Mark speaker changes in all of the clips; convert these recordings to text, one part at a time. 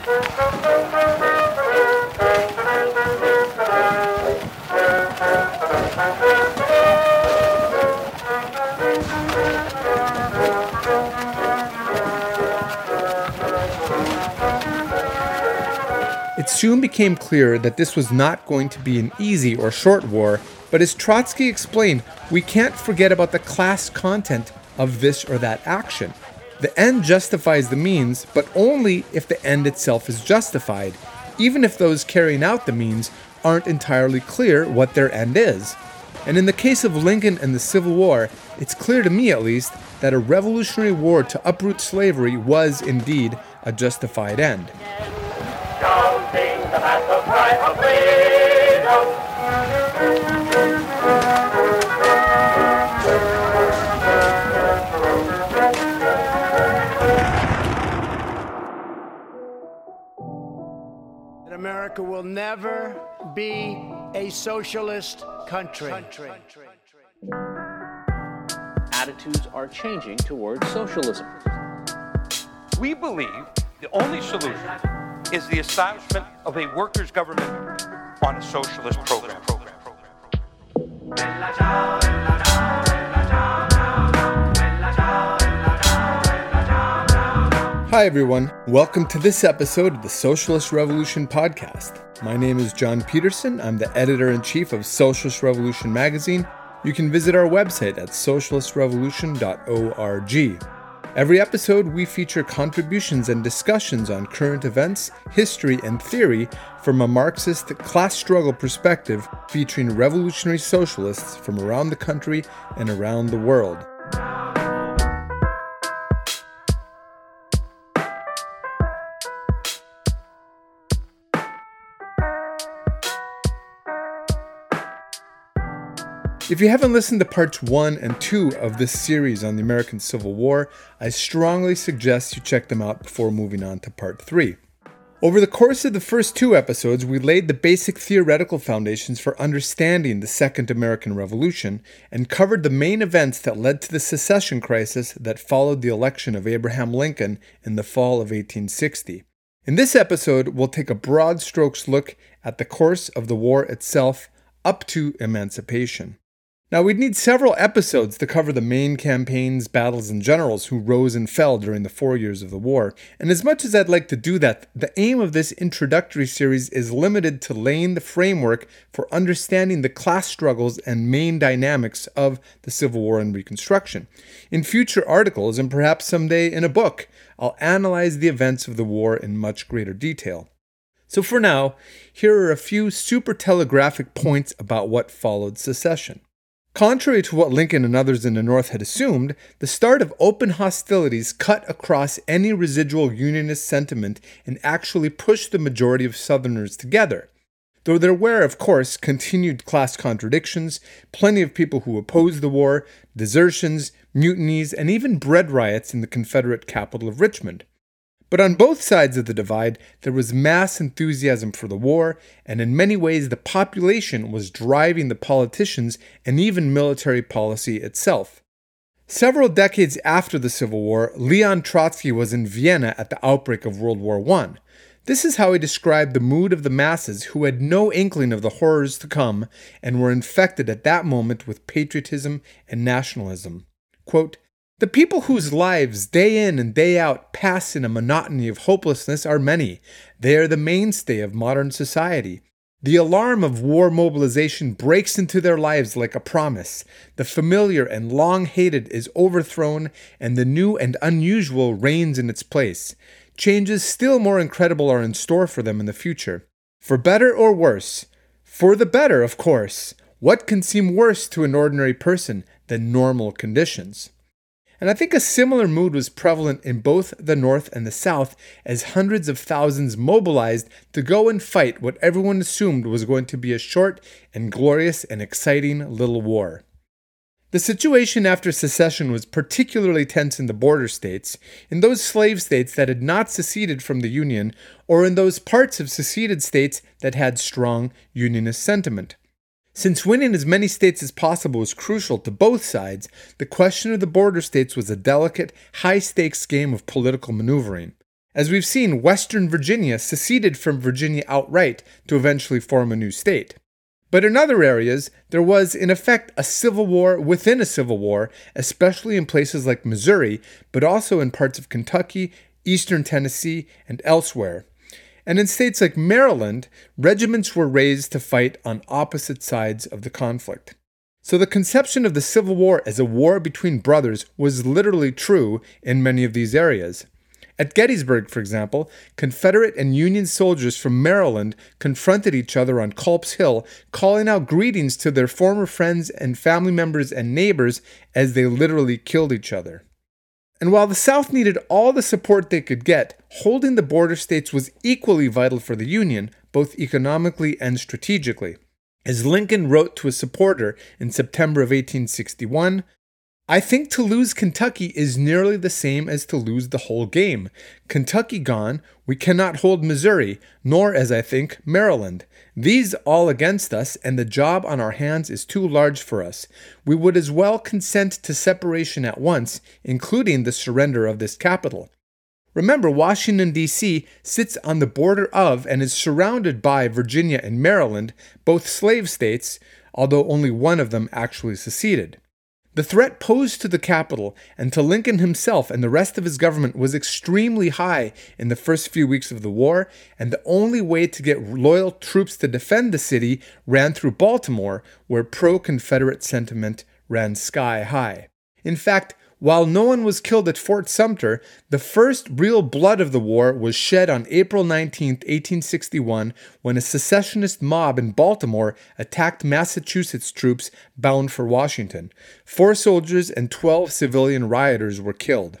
Speaker 1: It soon became clear that this was not going to be an easy or short war, but as Trotsky explained, we can't forget about the class content of this or that action. The end justifies the means, but only if the end itself is justified, even if those carrying out the means aren't entirely clear what their end is. And in the case of Lincoln and the Civil War, it's clear to me at least that a revolutionary war to uproot slavery was indeed a justified end.
Speaker 2: America will never be a socialist country.
Speaker 3: Attitudes are changing towards socialism.
Speaker 4: We believe the only solution is the establishment of a workers' government on a socialist program.
Speaker 1: Hi, everyone. Welcome to this episode of the Socialist Revolution podcast. My name is John Peterson. I'm the editor in chief of Socialist Revolution magazine. You can visit our website at socialistrevolution.org. Every episode, we feature contributions and discussions on current events, history, and theory from a Marxist class struggle perspective featuring revolutionary socialists from around the country and around the world. If you haven't listened to parts one and two of this series on the American Civil War, I strongly suggest you check them out before moving on to part three. Over the course of the first two episodes, we laid the basic theoretical foundations for understanding the Second American Revolution and covered the main events that led to the secession crisis that followed the election of Abraham Lincoln in the fall of 1860. In this episode, we'll take a broad strokes look at the course of the war itself up to emancipation. Now, we'd need several episodes to cover the main campaigns, battles, and generals who rose and fell during the four years of the war. And as much as I'd like to do that, the aim of this introductory series is limited to laying the framework for understanding the class struggles and main dynamics of the Civil War and Reconstruction. In future articles, and perhaps someday in a book, I'll analyze the events of the war in much greater detail. So for now, here are a few super telegraphic points about what followed secession. Contrary to what Lincoln and others in the North had assumed, the start of open hostilities cut across any residual Unionist sentiment and actually pushed the majority of Southerners together. Though there were, of course, continued class contradictions, plenty of people who opposed the war, desertions, mutinies, and even bread riots in the Confederate capital of Richmond. But on both sides of the divide, there was mass enthusiasm for the war, and in many ways, the population was driving the politicians and even military policy itself. Several decades after the Civil War, Leon Trotsky was in Vienna at the outbreak of World War I. This is how he described the mood of the masses who had no inkling of the horrors to come and were infected at that moment with patriotism and nationalism. Quote, the people whose lives, day in and day out, pass in a monotony of hopelessness are many. They are the mainstay of modern society. The alarm of war mobilization breaks into their lives like a promise. The familiar and long hated is overthrown, and the new and unusual reigns in its place. Changes still more incredible are in store for them in the future. For better or worse. For the better, of course. What can seem worse to an ordinary person than normal conditions? And I think a similar mood was prevalent in both the North and the South as hundreds of thousands mobilized to go and fight what everyone assumed was going to be a short and glorious and exciting little war. The situation after secession was particularly tense in the border states, in those slave states that had not seceded from the Union, or in those parts of seceded states that had strong Unionist sentiment. Since winning as many states as possible was crucial to both sides, the question of the border states was a delicate, high stakes game of political maneuvering. As we've seen, Western Virginia seceded from Virginia outright to eventually form a new state. But in other areas, there was, in effect, a civil war within a civil war, especially in places like Missouri, but also in parts of Kentucky, eastern Tennessee, and elsewhere. And in states like Maryland, regiments were raised to fight on opposite sides of the conflict. So the conception of the Civil War as a war between brothers was literally true in many of these areas. At Gettysburg, for example, Confederate and Union soldiers from Maryland confronted each other on Culp's Hill, calling out greetings to their former friends and family members and neighbors as they literally killed each other. And while the South needed all the support they could get, holding the border states was equally vital for the Union, both economically and strategically. As Lincoln wrote to a supporter in September of 1861, I think to lose Kentucky is nearly the same as to lose the whole game. Kentucky gone, we cannot hold Missouri, nor, as I think, Maryland. These all against us, and the job on our hands is too large for us. We would as well consent to separation at once, including the surrender of this capital. Remember, Washington, D.C. sits on the border of and is surrounded by Virginia and Maryland, both slave states, although only one of them actually seceded. The threat posed to the capital and to Lincoln himself and the rest of his government was extremely high in the first few weeks of the war, and the only way to get loyal troops to defend the city ran through Baltimore, where pro Confederate sentiment ran sky high. In fact, while no one was killed at Fort Sumter, the first real blood of the war was shed on April 19, 1861, when a secessionist mob in Baltimore attacked Massachusetts troops bound for Washington. Four soldiers and 12 civilian rioters were killed.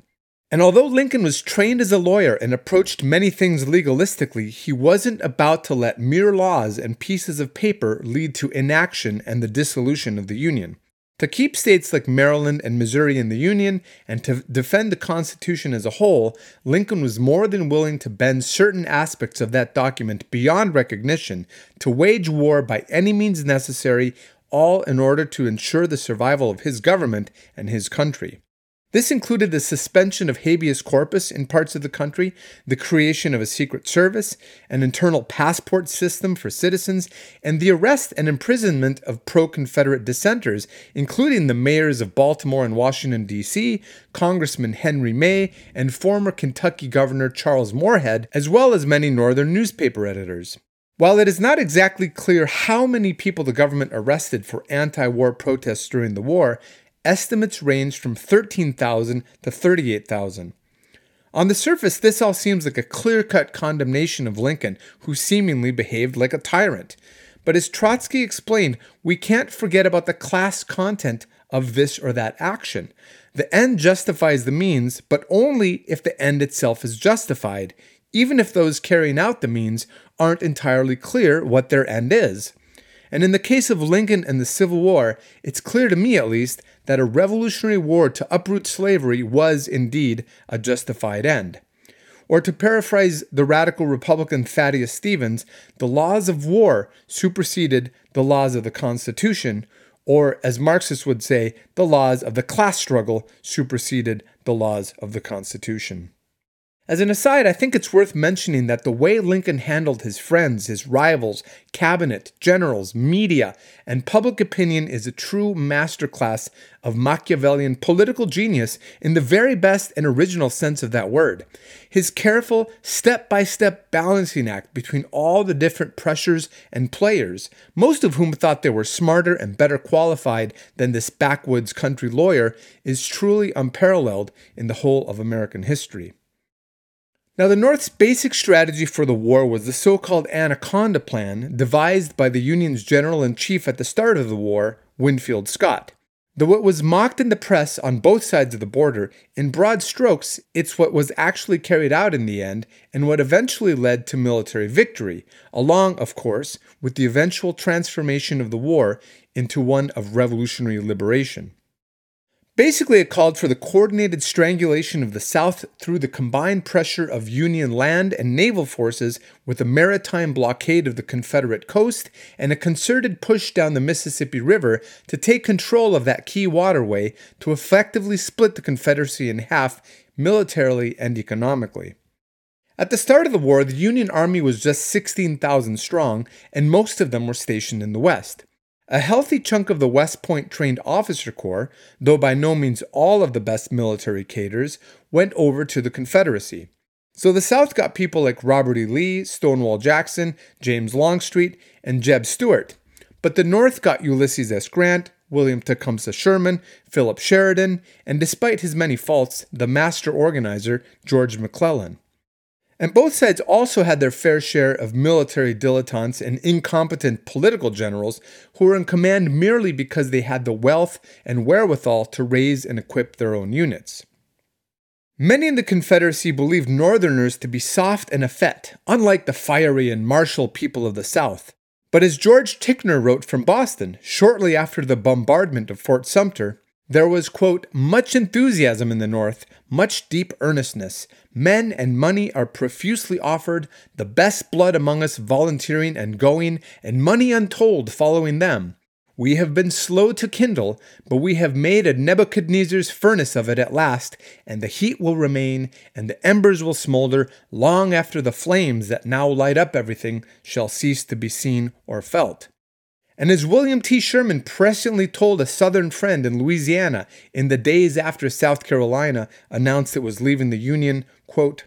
Speaker 1: And although Lincoln was trained as a lawyer and approached many things legalistically, he wasn't about to let mere laws and pieces of paper lead to inaction and the dissolution of the Union. To keep states like Maryland and Missouri in the Union and to defend the Constitution as a whole, Lincoln was more than willing to bend certain aspects of that document beyond recognition to wage war by any means necessary, all in order to ensure the survival of his government and his country. This included the suspension of habeas corpus in parts of the country, the creation of a secret service, an internal passport system for citizens, and the arrest and imprisonment of pro Confederate dissenters, including the mayors of Baltimore and Washington, D.C., Congressman Henry May, and former Kentucky Governor Charles Morehead, as well as many northern newspaper editors. While it is not exactly clear how many people the government arrested for anti war protests during the war, estimates ranged from 13,000 to 38,000. On the surface, this all seems like a clear cut condemnation of Lincoln, who seemingly behaved like a tyrant. But as Trotsky explained, we can't forget about the class content of this or that action. The end justifies the means, but only if the end itself is justified, even if those carrying out the means aren't entirely clear what their end is. And in the case of Lincoln and the Civil War, it's clear to me at least that a revolutionary war to uproot slavery was indeed a justified end. Or to paraphrase the radical Republican Thaddeus Stevens, the laws of war superseded the laws of the Constitution, or as Marxists would say, the laws of the class struggle superseded the laws of the Constitution. As an aside, I think it's worth mentioning that the way Lincoln handled his friends, his rivals, cabinet, generals, media, and public opinion is a true masterclass of Machiavellian political genius in the very best and original sense of that word. His careful, step by step balancing act between all the different pressures and players, most of whom thought they were smarter and better qualified than this backwoods country lawyer, is truly unparalleled in the whole of American history. Now, the North's basic strategy for the war was the so called Anaconda Plan, devised by the Union's general in chief at the start of the war, Winfield Scott. Though it was mocked in the press on both sides of the border, in broad strokes, it's what was actually carried out in the end and what eventually led to military victory, along, of course, with the eventual transformation of the war into one of revolutionary liberation. Basically, it called for the coordinated strangulation of the South through the combined pressure of Union land and naval forces with a maritime blockade of the Confederate coast and a concerted push down the Mississippi River to take control of that key waterway to effectively split the Confederacy in half militarily and economically. At the start of the war, the Union Army was just 16,000 strong, and most of them were stationed in the West. A healthy chunk of the West Point trained officer corps, though by no means all of the best military cadres, went over to the Confederacy. So the South got people like Robert E. Lee, Stonewall Jackson, James Longstreet, and Jeb Stuart. But the North got Ulysses S. Grant, William Tecumseh Sherman, Philip Sheridan, and despite his many faults, the master organizer, George McClellan. And both sides also had their fair share of military dilettantes and incompetent political generals who were in command merely because they had the wealth and wherewithal to raise and equip their own units. Many in the Confederacy believed Northerners to be soft and effete, unlike the fiery and martial people of the South. But as George Ticknor wrote from Boston shortly after the bombardment of Fort Sumter, there was, quote, much enthusiasm in the North, much deep earnestness. Men and money are profusely offered, the best blood among us volunteering and going, and money untold following them. We have been slow to kindle, but we have made a Nebuchadnezzar's furnace of it at last, and the heat will remain, and the embers will smolder long after the flames that now light up everything shall cease to be seen or felt. And as William T. Sherman presciently told a Southern friend in Louisiana in the days after South Carolina announced it was leaving the Union, quote,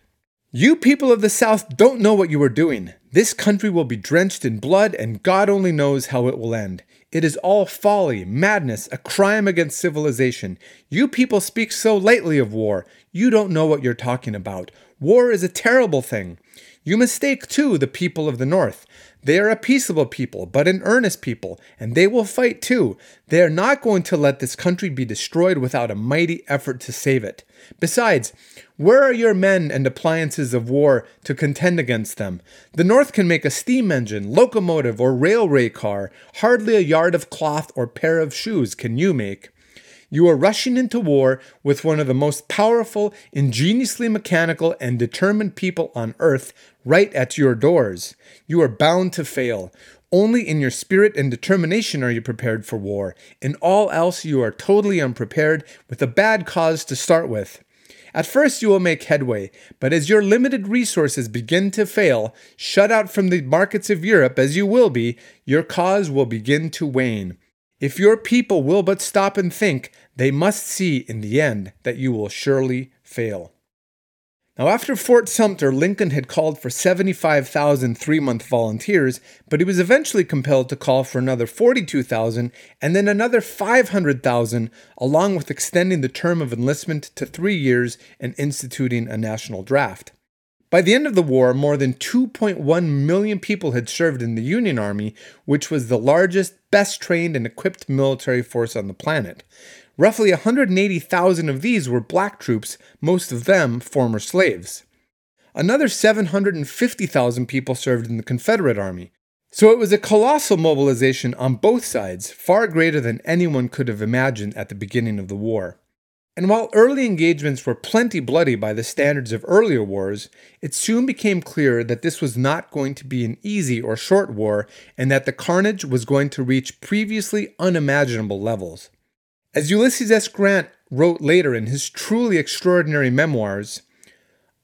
Speaker 1: You people of the South don't know what you are doing. This country will be drenched in blood, and God only knows how it will end. It is all folly, madness, a crime against civilization. You people speak so lightly of war. You don't know what you're talking about. War is a terrible thing. You mistake, too, the people of the North. They are a peaceable people, but an earnest people, and they will fight too. They are not going to let this country be destroyed without a mighty effort to save it. Besides, where are your men and appliances of war to contend against them? The North can make a steam engine, locomotive, or railway car. Hardly a yard of cloth or pair of shoes can you make. You are rushing into war with one of the most powerful, ingeniously mechanical, and determined people on earth right at your doors. You are bound to fail. Only in your spirit and determination are you prepared for war. In all else, you are totally unprepared with a bad cause to start with. At first, you will make headway, but as your limited resources begin to fail, shut out from the markets of Europe as you will be, your cause will begin to wane. If your people will but stop and think, they must see in the end that you will surely fail. Now, after Fort Sumter, Lincoln had called for 75,000 three month volunteers, but he was eventually compelled to call for another 42,000 and then another 500,000, along with extending the term of enlistment to three years and instituting a national draft. By the end of the war, more than 2.1 million people had served in the Union Army, which was the largest, best trained, and equipped military force on the planet. Roughly 180,000 of these were black troops, most of them former slaves. Another 750,000 people served in the Confederate Army. So it was a colossal mobilization on both sides, far greater than anyone could have imagined at the beginning of the war. And while early engagements were plenty bloody by the standards of earlier wars, it soon became clear that this was not going to be an easy or short war and that the carnage was going to reach previously unimaginable levels. As Ulysses S. Grant wrote later in his truly extraordinary memoirs,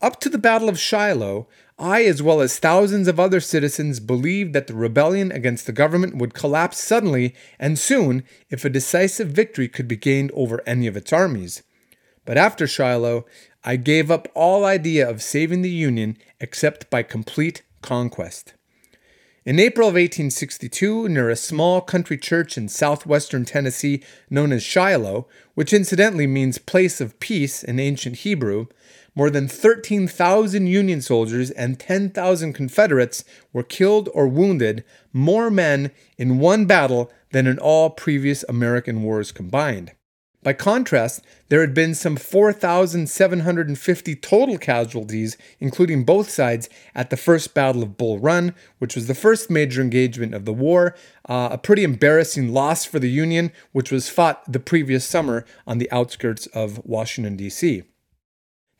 Speaker 1: up to the Battle of Shiloh, I, as well as thousands of other citizens, believed that the rebellion against the government would collapse suddenly and soon if a decisive victory could be gained over any of its armies. But after Shiloh, I gave up all idea of saving the Union except by complete conquest. In April of 1862, near a small country church in southwestern Tennessee known as Shiloh, which incidentally means place of peace in ancient Hebrew, more than 13,000 Union soldiers and 10,000 Confederates were killed or wounded, more men in one battle than in all previous American wars combined. By contrast, there had been some 4,750 total casualties, including both sides, at the First Battle of Bull Run, which was the first major engagement of the war, uh, a pretty embarrassing loss for the Union, which was fought the previous summer on the outskirts of Washington, D.C.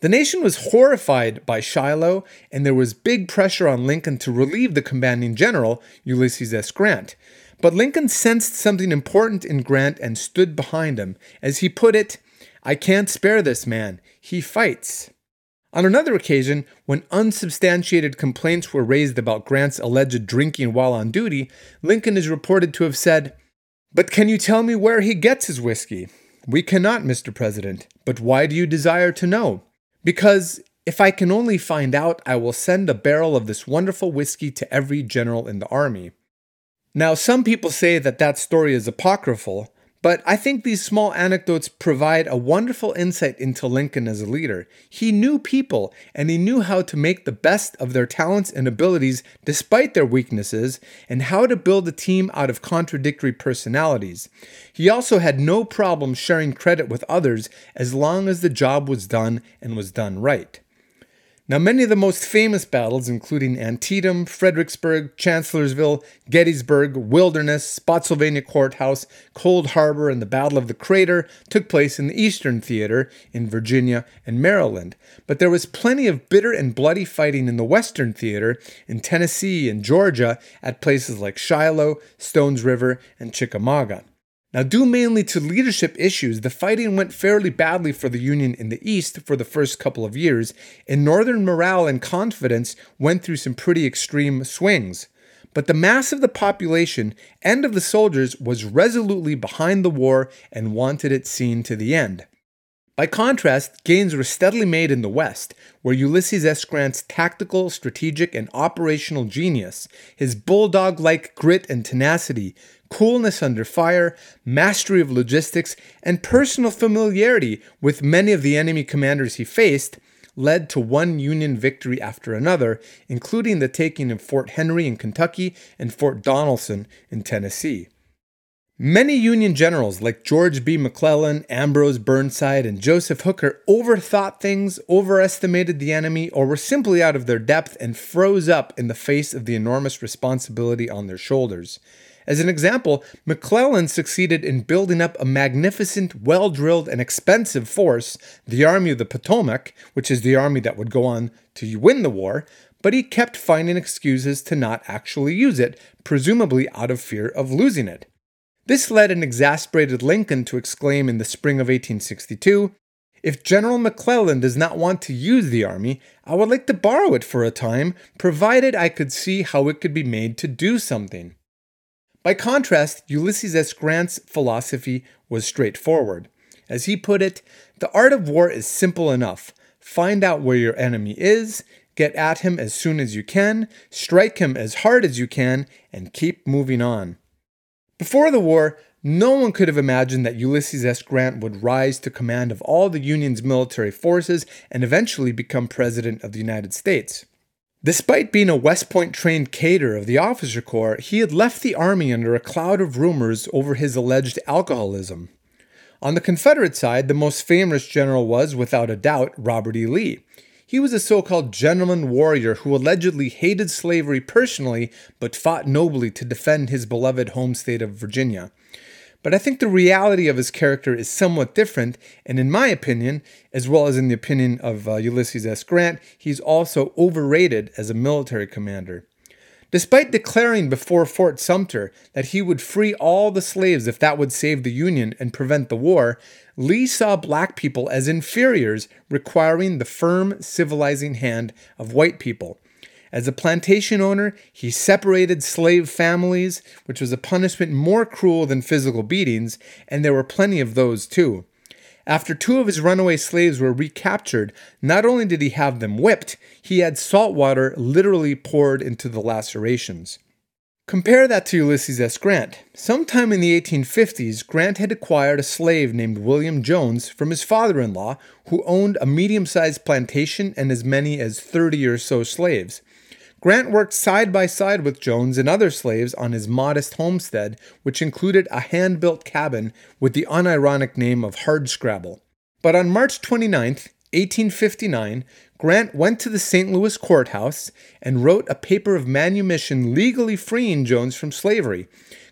Speaker 1: The nation was horrified by Shiloh, and there was big pressure on Lincoln to relieve the commanding general, Ulysses S. Grant. But Lincoln sensed something important in Grant and stood behind him. As he put it, I can't spare this man. He fights. On another occasion, when unsubstantiated complaints were raised about Grant's alleged drinking while on duty, Lincoln is reported to have said, But can you tell me where he gets his whiskey? We cannot, Mr. President. But why do you desire to know? Because if I can only find out, I will send a barrel of this wonderful whiskey to every general in the army. Now, some people say that that story is apocryphal, but I think these small anecdotes provide a wonderful insight into Lincoln as a leader. He knew people and he knew how to make the best of their talents and abilities despite their weaknesses and how to build a team out of contradictory personalities. He also had no problem sharing credit with others as long as the job was done and was done right. Now, many of the most famous battles, including Antietam, Fredericksburg, Chancellorsville, Gettysburg, Wilderness, Spotsylvania Courthouse, Cold Harbor, and the Battle of the Crater, took place in the Eastern Theater in Virginia and Maryland. But there was plenty of bitter and bloody fighting in the Western Theater in Tennessee and Georgia at places like Shiloh, Stones River, and Chickamauga. Now, due mainly to leadership issues, the fighting went fairly badly for the Union in the East for the first couple of years, and Northern morale and confidence went through some pretty extreme swings. But the mass of the population and of the soldiers was resolutely behind the war and wanted it seen to the end. By contrast, gains were steadily made in the West, where Ulysses S. Grant's tactical, strategic, and operational genius, his bulldog like grit and tenacity, coolness under fire, mastery of logistics, and personal familiarity with many of the enemy commanders he faced led to one Union victory after another, including the taking of Fort Henry in Kentucky and Fort Donelson in Tennessee. Many Union generals like George B. McClellan, Ambrose Burnside, and Joseph Hooker overthought things, overestimated the enemy, or were simply out of their depth and froze up in the face of the enormous responsibility on their shoulders. As an example, McClellan succeeded in building up a magnificent, well drilled, and expensive force, the Army of the Potomac, which is the army that would go on to win the war, but he kept finding excuses to not actually use it, presumably out of fear of losing it. This led an exasperated Lincoln to exclaim in the spring of 1862 If General McClellan does not want to use the army, I would like to borrow it for a time, provided I could see how it could be made to do something. By contrast, Ulysses S. Grant's philosophy was straightforward. As he put it, the art of war is simple enough. Find out where your enemy is, get at him as soon as you can, strike him as hard as you can, and keep moving on. Before the war, no one could have imagined that Ulysses S. Grant would rise to command of all the Union's military forces and eventually become President of the United States. Despite being a West Point trained cadre of the officer corps, he had left the Army under a cloud of rumors over his alleged alcoholism. On the Confederate side, the most famous general was, without a doubt, Robert E. Lee. He was a so called gentleman warrior who allegedly hated slavery personally but fought nobly to defend his beloved home state of Virginia. But I think the reality of his character is somewhat different, and in my opinion, as well as in the opinion of uh, Ulysses S. Grant, he's also overrated as a military commander. Despite declaring before Fort Sumter that he would free all the slaves if that would save the Union and prevent the war, Lee saw black people as inferiors, requiring the firm, civilizing hand of white people. As a plantation owner, he separated slave families, which was a punishment more cruel than physical beatings, and there were plenty of those too. After two of his runaway slaves were recaptured, not only did he have them whipped, he had salt water literally poured into the lacerations. Compare that to Ulysses S. Grant. Sometime in the 1850s, Grant had acquired a slave named William Jones from his father in law, who owned a medium sized plantation and as many as 30 or so slaves. Grant worked side by side with Jones and other slaves on his modest homestead, which included a hand built cabin with the unironic name of Hardscrabble. But on March 29, 1859, Grant went to the St. Louis courthouse and wrote a paper of manumission legally freeing Jones from slavery.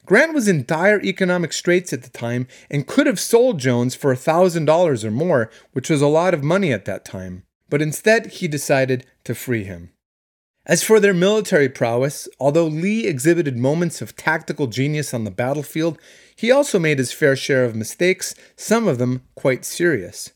Speaker 1: Grant was in dire economic straits at the time and could have sold Jones for $1,000 or more, which was a lot of money at that time. But instead, he decided to free him. As for their military prowess, although Lee exhibited moments of tactical genius on the battlefield, he also made his fair share of mistakes, some of them quite serious.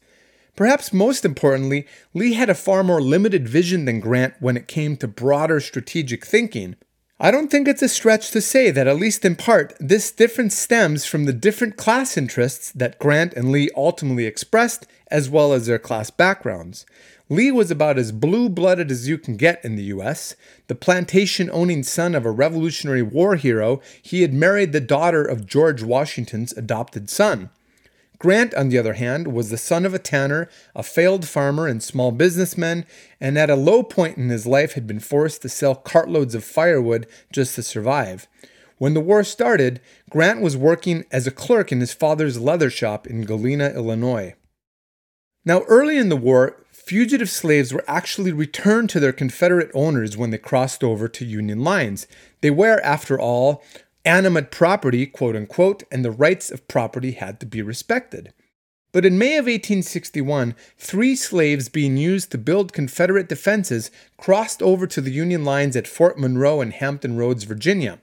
Speaker 1: Perhaps most importantly, Lee had a far more limited vision than Grant when it came to broader strategic thinking. I don't think it's a stretch to say that, at least in part, this difference stems from the different class interests that Grant and Lee ultimately expressed, as well as their class backgrounds. Lee was about as blue blooded as you can get in the US. The plantation owning son of a Revolutionary War hero, he had married the daughter of George Washington's adopted son. Grant, on the other hand, was the son of a tanner, a failed farmer and small businessman, and at a low point in his life had been forced to sell cartloads of firewood just to survive. When the war started, Grant was working as a clerk in his father's leather shop in Galena, Illinois. Now, early in the war, fugitive slaves were actually returned to their Confederate owners when they crossed over to Union lines. They were, after all, animate property, quote unquote, and the rights of property had to be respected. But in May of 1861, three slaves being used to build Confederate defenses crossed over to the Union lines at Fort Monroe and Hampton Roads, Virginia.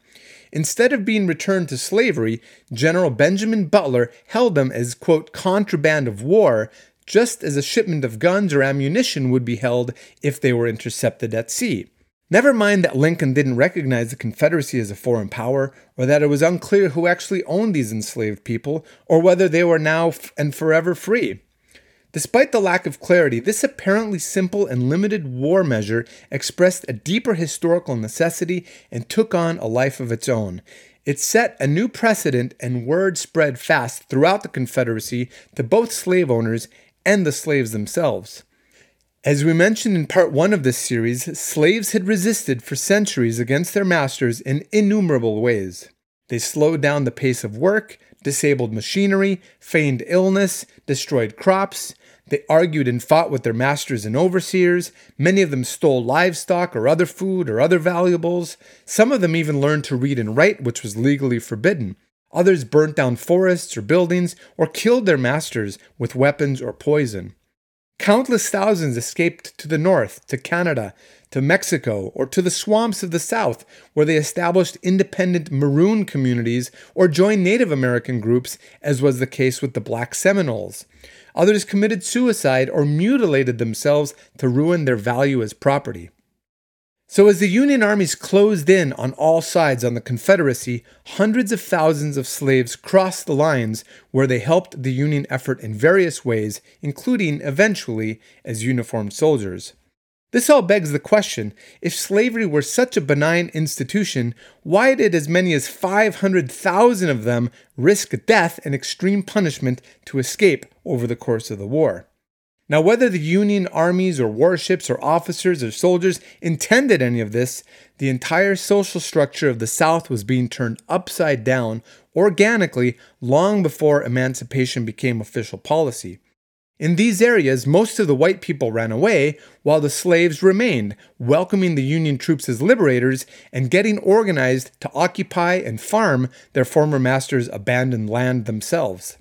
Speaker 1: Instead of being returned to slavery, General Benjamin Butler held them as, quote, contraband of war, just as a shipment of guns or ammunition would be held if they were intercepted at sea. Never mind that Lincoln didn't recognize the Confederacy as a foreign power, or that it was unclear who actually owned these enslaved people, or whether they were now f- and forever free. Despite the lack of clarity, this apparently simple and limited war measure expressed a deeper historical necessity and took on a life of its own. It set a new precedent, and word spread fast throughout the Confederacy to both slave owners and the slaves themselves. As we mentioned in part one of this series, slaves had resisted for centuries against their masters in innumerable ways. They slowed down the pace of work, disabled machinery, feigned illness, destroyed crops. They argued and fought with their masters and overseers. Many of them stole livestock or other food or other valuables. Some of them even learned to read and write, which was legally forbidden. Others burnt down forests or buildings or killed their masters with weapons or poison. Countless thousands escaped to the north, to Canada, to Mexico, or to the swamps of the south, where they established independent maroon communities or joined Native American groups, as was the case with the Black Seminoles. Others committed suicide or mutilated themselves to ruin their value as property. So, as the Union armies closed in on all sides on the Confederacy, hundreds of thousands of slaves crossed the lines where they helped the Union effort in various ways, including, eventually, as uniformed soldiers. This all begs the question if slavery were such a benign institution, why did as many as 500,000 of them risk death and extreme punishment to escape over the course of the war? Now, whether the Union armies or warships or officers or soldiers intended any of this, the entire social structure of the South was being turned upside down organically long before emancipation became official policy. In these areas, most of the white people ran away, while the slaves remained, welcoming the Union troops as liberators and getting organized to occupy and farm their former masters' abandoned land themselves.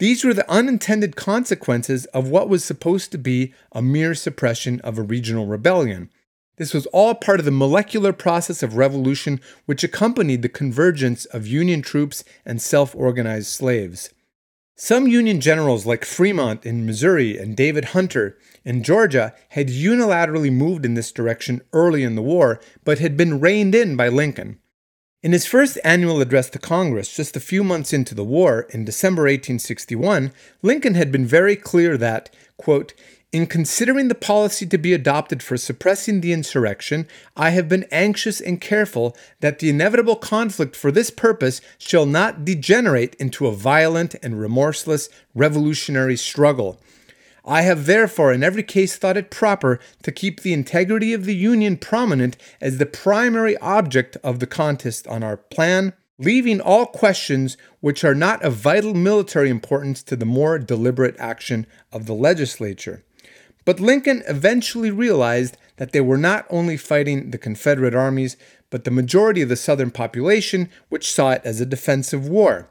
Speaker 1: These were the unintended consequences of what was supposed to be a mere suppression of a regional rebellion. This was all part of the molecular process of revolution which accompanied the convergence of Union troops and self organized slaves. Some Union generals like Fremont in Missouri and David Hunter in Georgia had unilaterally moved in this direction early in the war, but had been reined in by Lincoln. In his first annual address to Congress, just a few months into the war, in December 1861, Lincoln had been very clear that, quote, in considering the policy to be adopted for suppressing the insurrection, I have been anxious and careful that the inevitable conflict for this purpose shall not degenerate into a violent and remorseless revolutionary struggle. I have therefore in every case thought it proper to keep the integrity of the Union prominent as the primary object of the contest on our plan, leaving all questions which are not of vital military importance to the more deliberate action of the legislature. But Lincoln eventually realized that they were not only fighting the Confederate armies, but the majority of the Southern population, which saw it as a defensive war.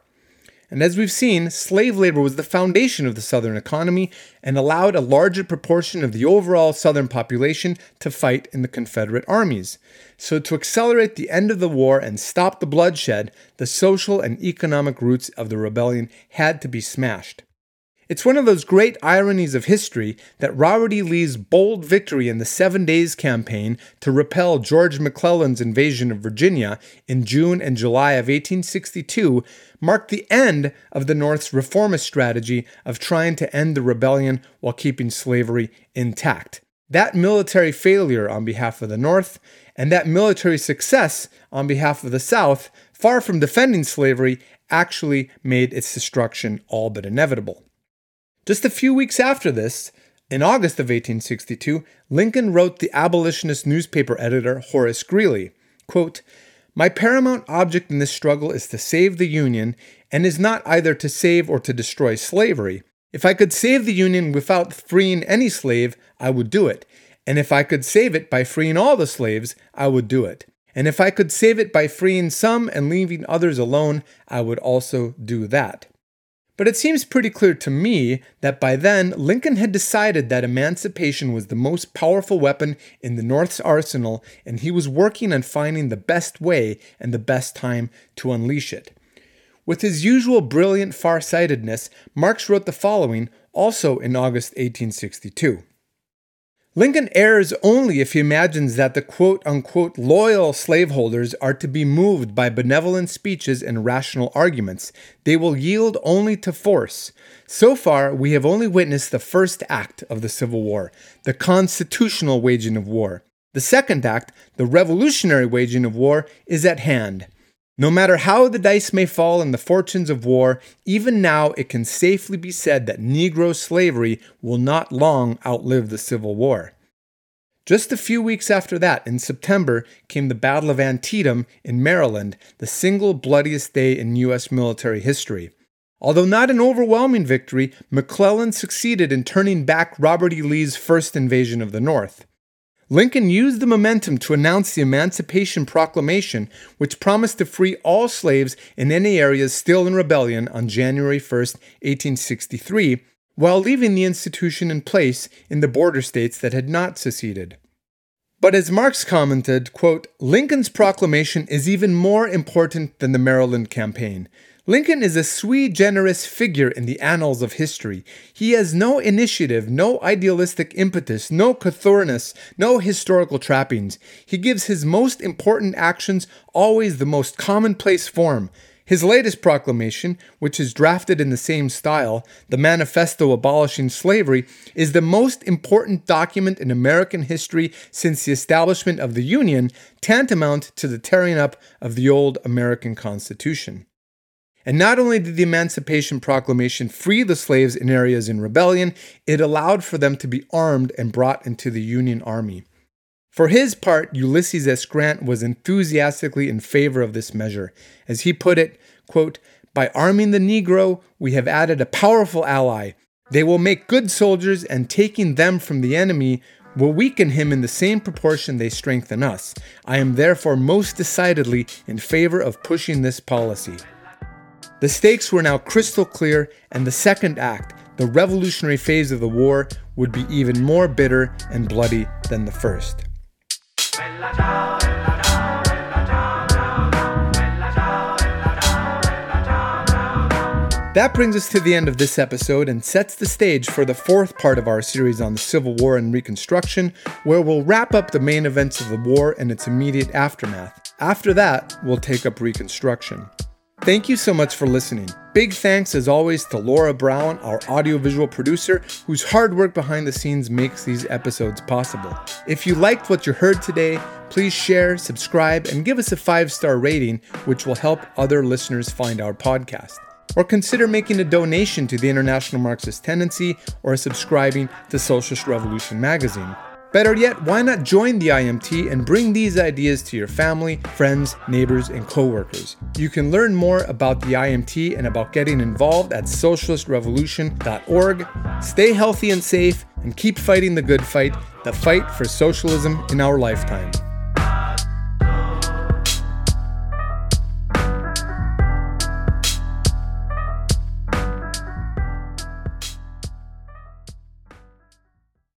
Speaker 1: And as we've seen, slave labor was the foundation of the Southern economy and allowed a larger proportion of the overall Southern population to fight in the Confederate armies. So, to accelerate the end of the war and stop the bloodshed, the social and economic roots of the rebellion had to be smashed. It's one of those great ironies of history that Robert E. Lee's bold victory in the Seven Days Campaign to repel George McClellan's invasion of Virginia in June and July of 1862 marked the end of the North's reformist strategy of trying to end the rebellion while keeping slavery intact. That military failure on behalf of the North and that military success on behalf of the South, far from defending slavery, actually made its destruction all but inevitable. Just a few weeks after this, in August of 1862, Lincoln wrote the abolitionist newspaper editor Horace Greeley, quote, My paramount object in this struggle is to save the Union, and is not either to save or to destroy slavery. If I could save the Union without freeing any slave, I would do it. And if I could save it by freeing all the slaves, I would do it. And if I could save it by freeing some and leaving others alone, I would also do that. But it seems pretty clear to me that by then, Lincoln had decided that emancipation was the most powerful weapon in the North's arsenal, and he was working on finding the best way and the best time to unleash it. With his usual brilliant farsightedness, Marx wrote the following, also in August 1862. Lincoln errs only if he imagines that the quote unquote loyal slaveholders are to be moved by benevolent speeches and rational arguments. They will yield only to force. So far, we have only witnessed the first act of the Civil War, the constitutional waging of war. The second act, the revolutionary waging of war, is at hand. No matter how the dice may fall in the fortunes of war, even now it can safely be said that Negro slavery will not long outlive the Civil War. Just a few weeks after that, in September, came the Battle of Antietam in Maryland, the single bloodiest day in U.S. military history. Although not an overwhelming victory, McClellan succeeded in turning back Robert E. Lee's first invasion of the North. Lincoln used the momentum to announce the Emancipation Proclamation, which promised to free all slaves in any areas still in rebellion on January 1, 1863, while leaving the institution in place in the border states that had not seceded. But as Marx commented, quote, Lincoln's proclamation is even more important than the Maryland campaign. Lincoln is a sui generis figure in the annals of history. He has no initiative, no idealistic impetus, no cothurnus, no historical trappings. He gives his most important actions always the most commonplace form. His latest proclamation, which is drafted in the same style, the Manifesto Abolishing Slavery, is the most important document in American history since the establishment of the Union, tantamount to the tearing up of the old American Constitution. And not only did the Emancipation Proclamation free the slaves in areas in rebellion, it allowed for them to be armed and brought into the Union Army. For his part, Ulysses S. Grant was enthusiastically in favor of this measure. As he put it, quote, By arming the Negro, we have added a powerful ally. They will make good soldiers, and taking them from the enemy will weaken him in the same proportion they strengthen us. I am therefore most decidedly in favor of pushing this policy. The stakes were now crystal clear, and the second act, the revolutionary phase of the war, would be even more bitter and bloody than the first. That brings us to the end of this episode and sets the stage for the fourth part of our series on the Civil War and Reconstruction, where we'll wrap up the main events of the war and its immediate aftermath. After that, we'll take up Reconstruction. Thank you so much for listening. Big thanks, as always, to Laura Brown, our audiovisual producer, whose hard work behind the scenes makes these episodes possible. If you liked what you heard today, please share, subscribe, and give us a five star rating, which will help other listeners find our podcast. Or consider making a donation to the International Marxist Tendency or subscribing to Socialist Revolution magazine. Better yet, why not join the IMT and bring these ideas to your family, friends, neighbors, and coworkers? You can learn more about the IMT and about getting involved at socialistrevolution.org. Stay healthy and safe, and keep fighting the good fight, the fight for socialism in our lifetime.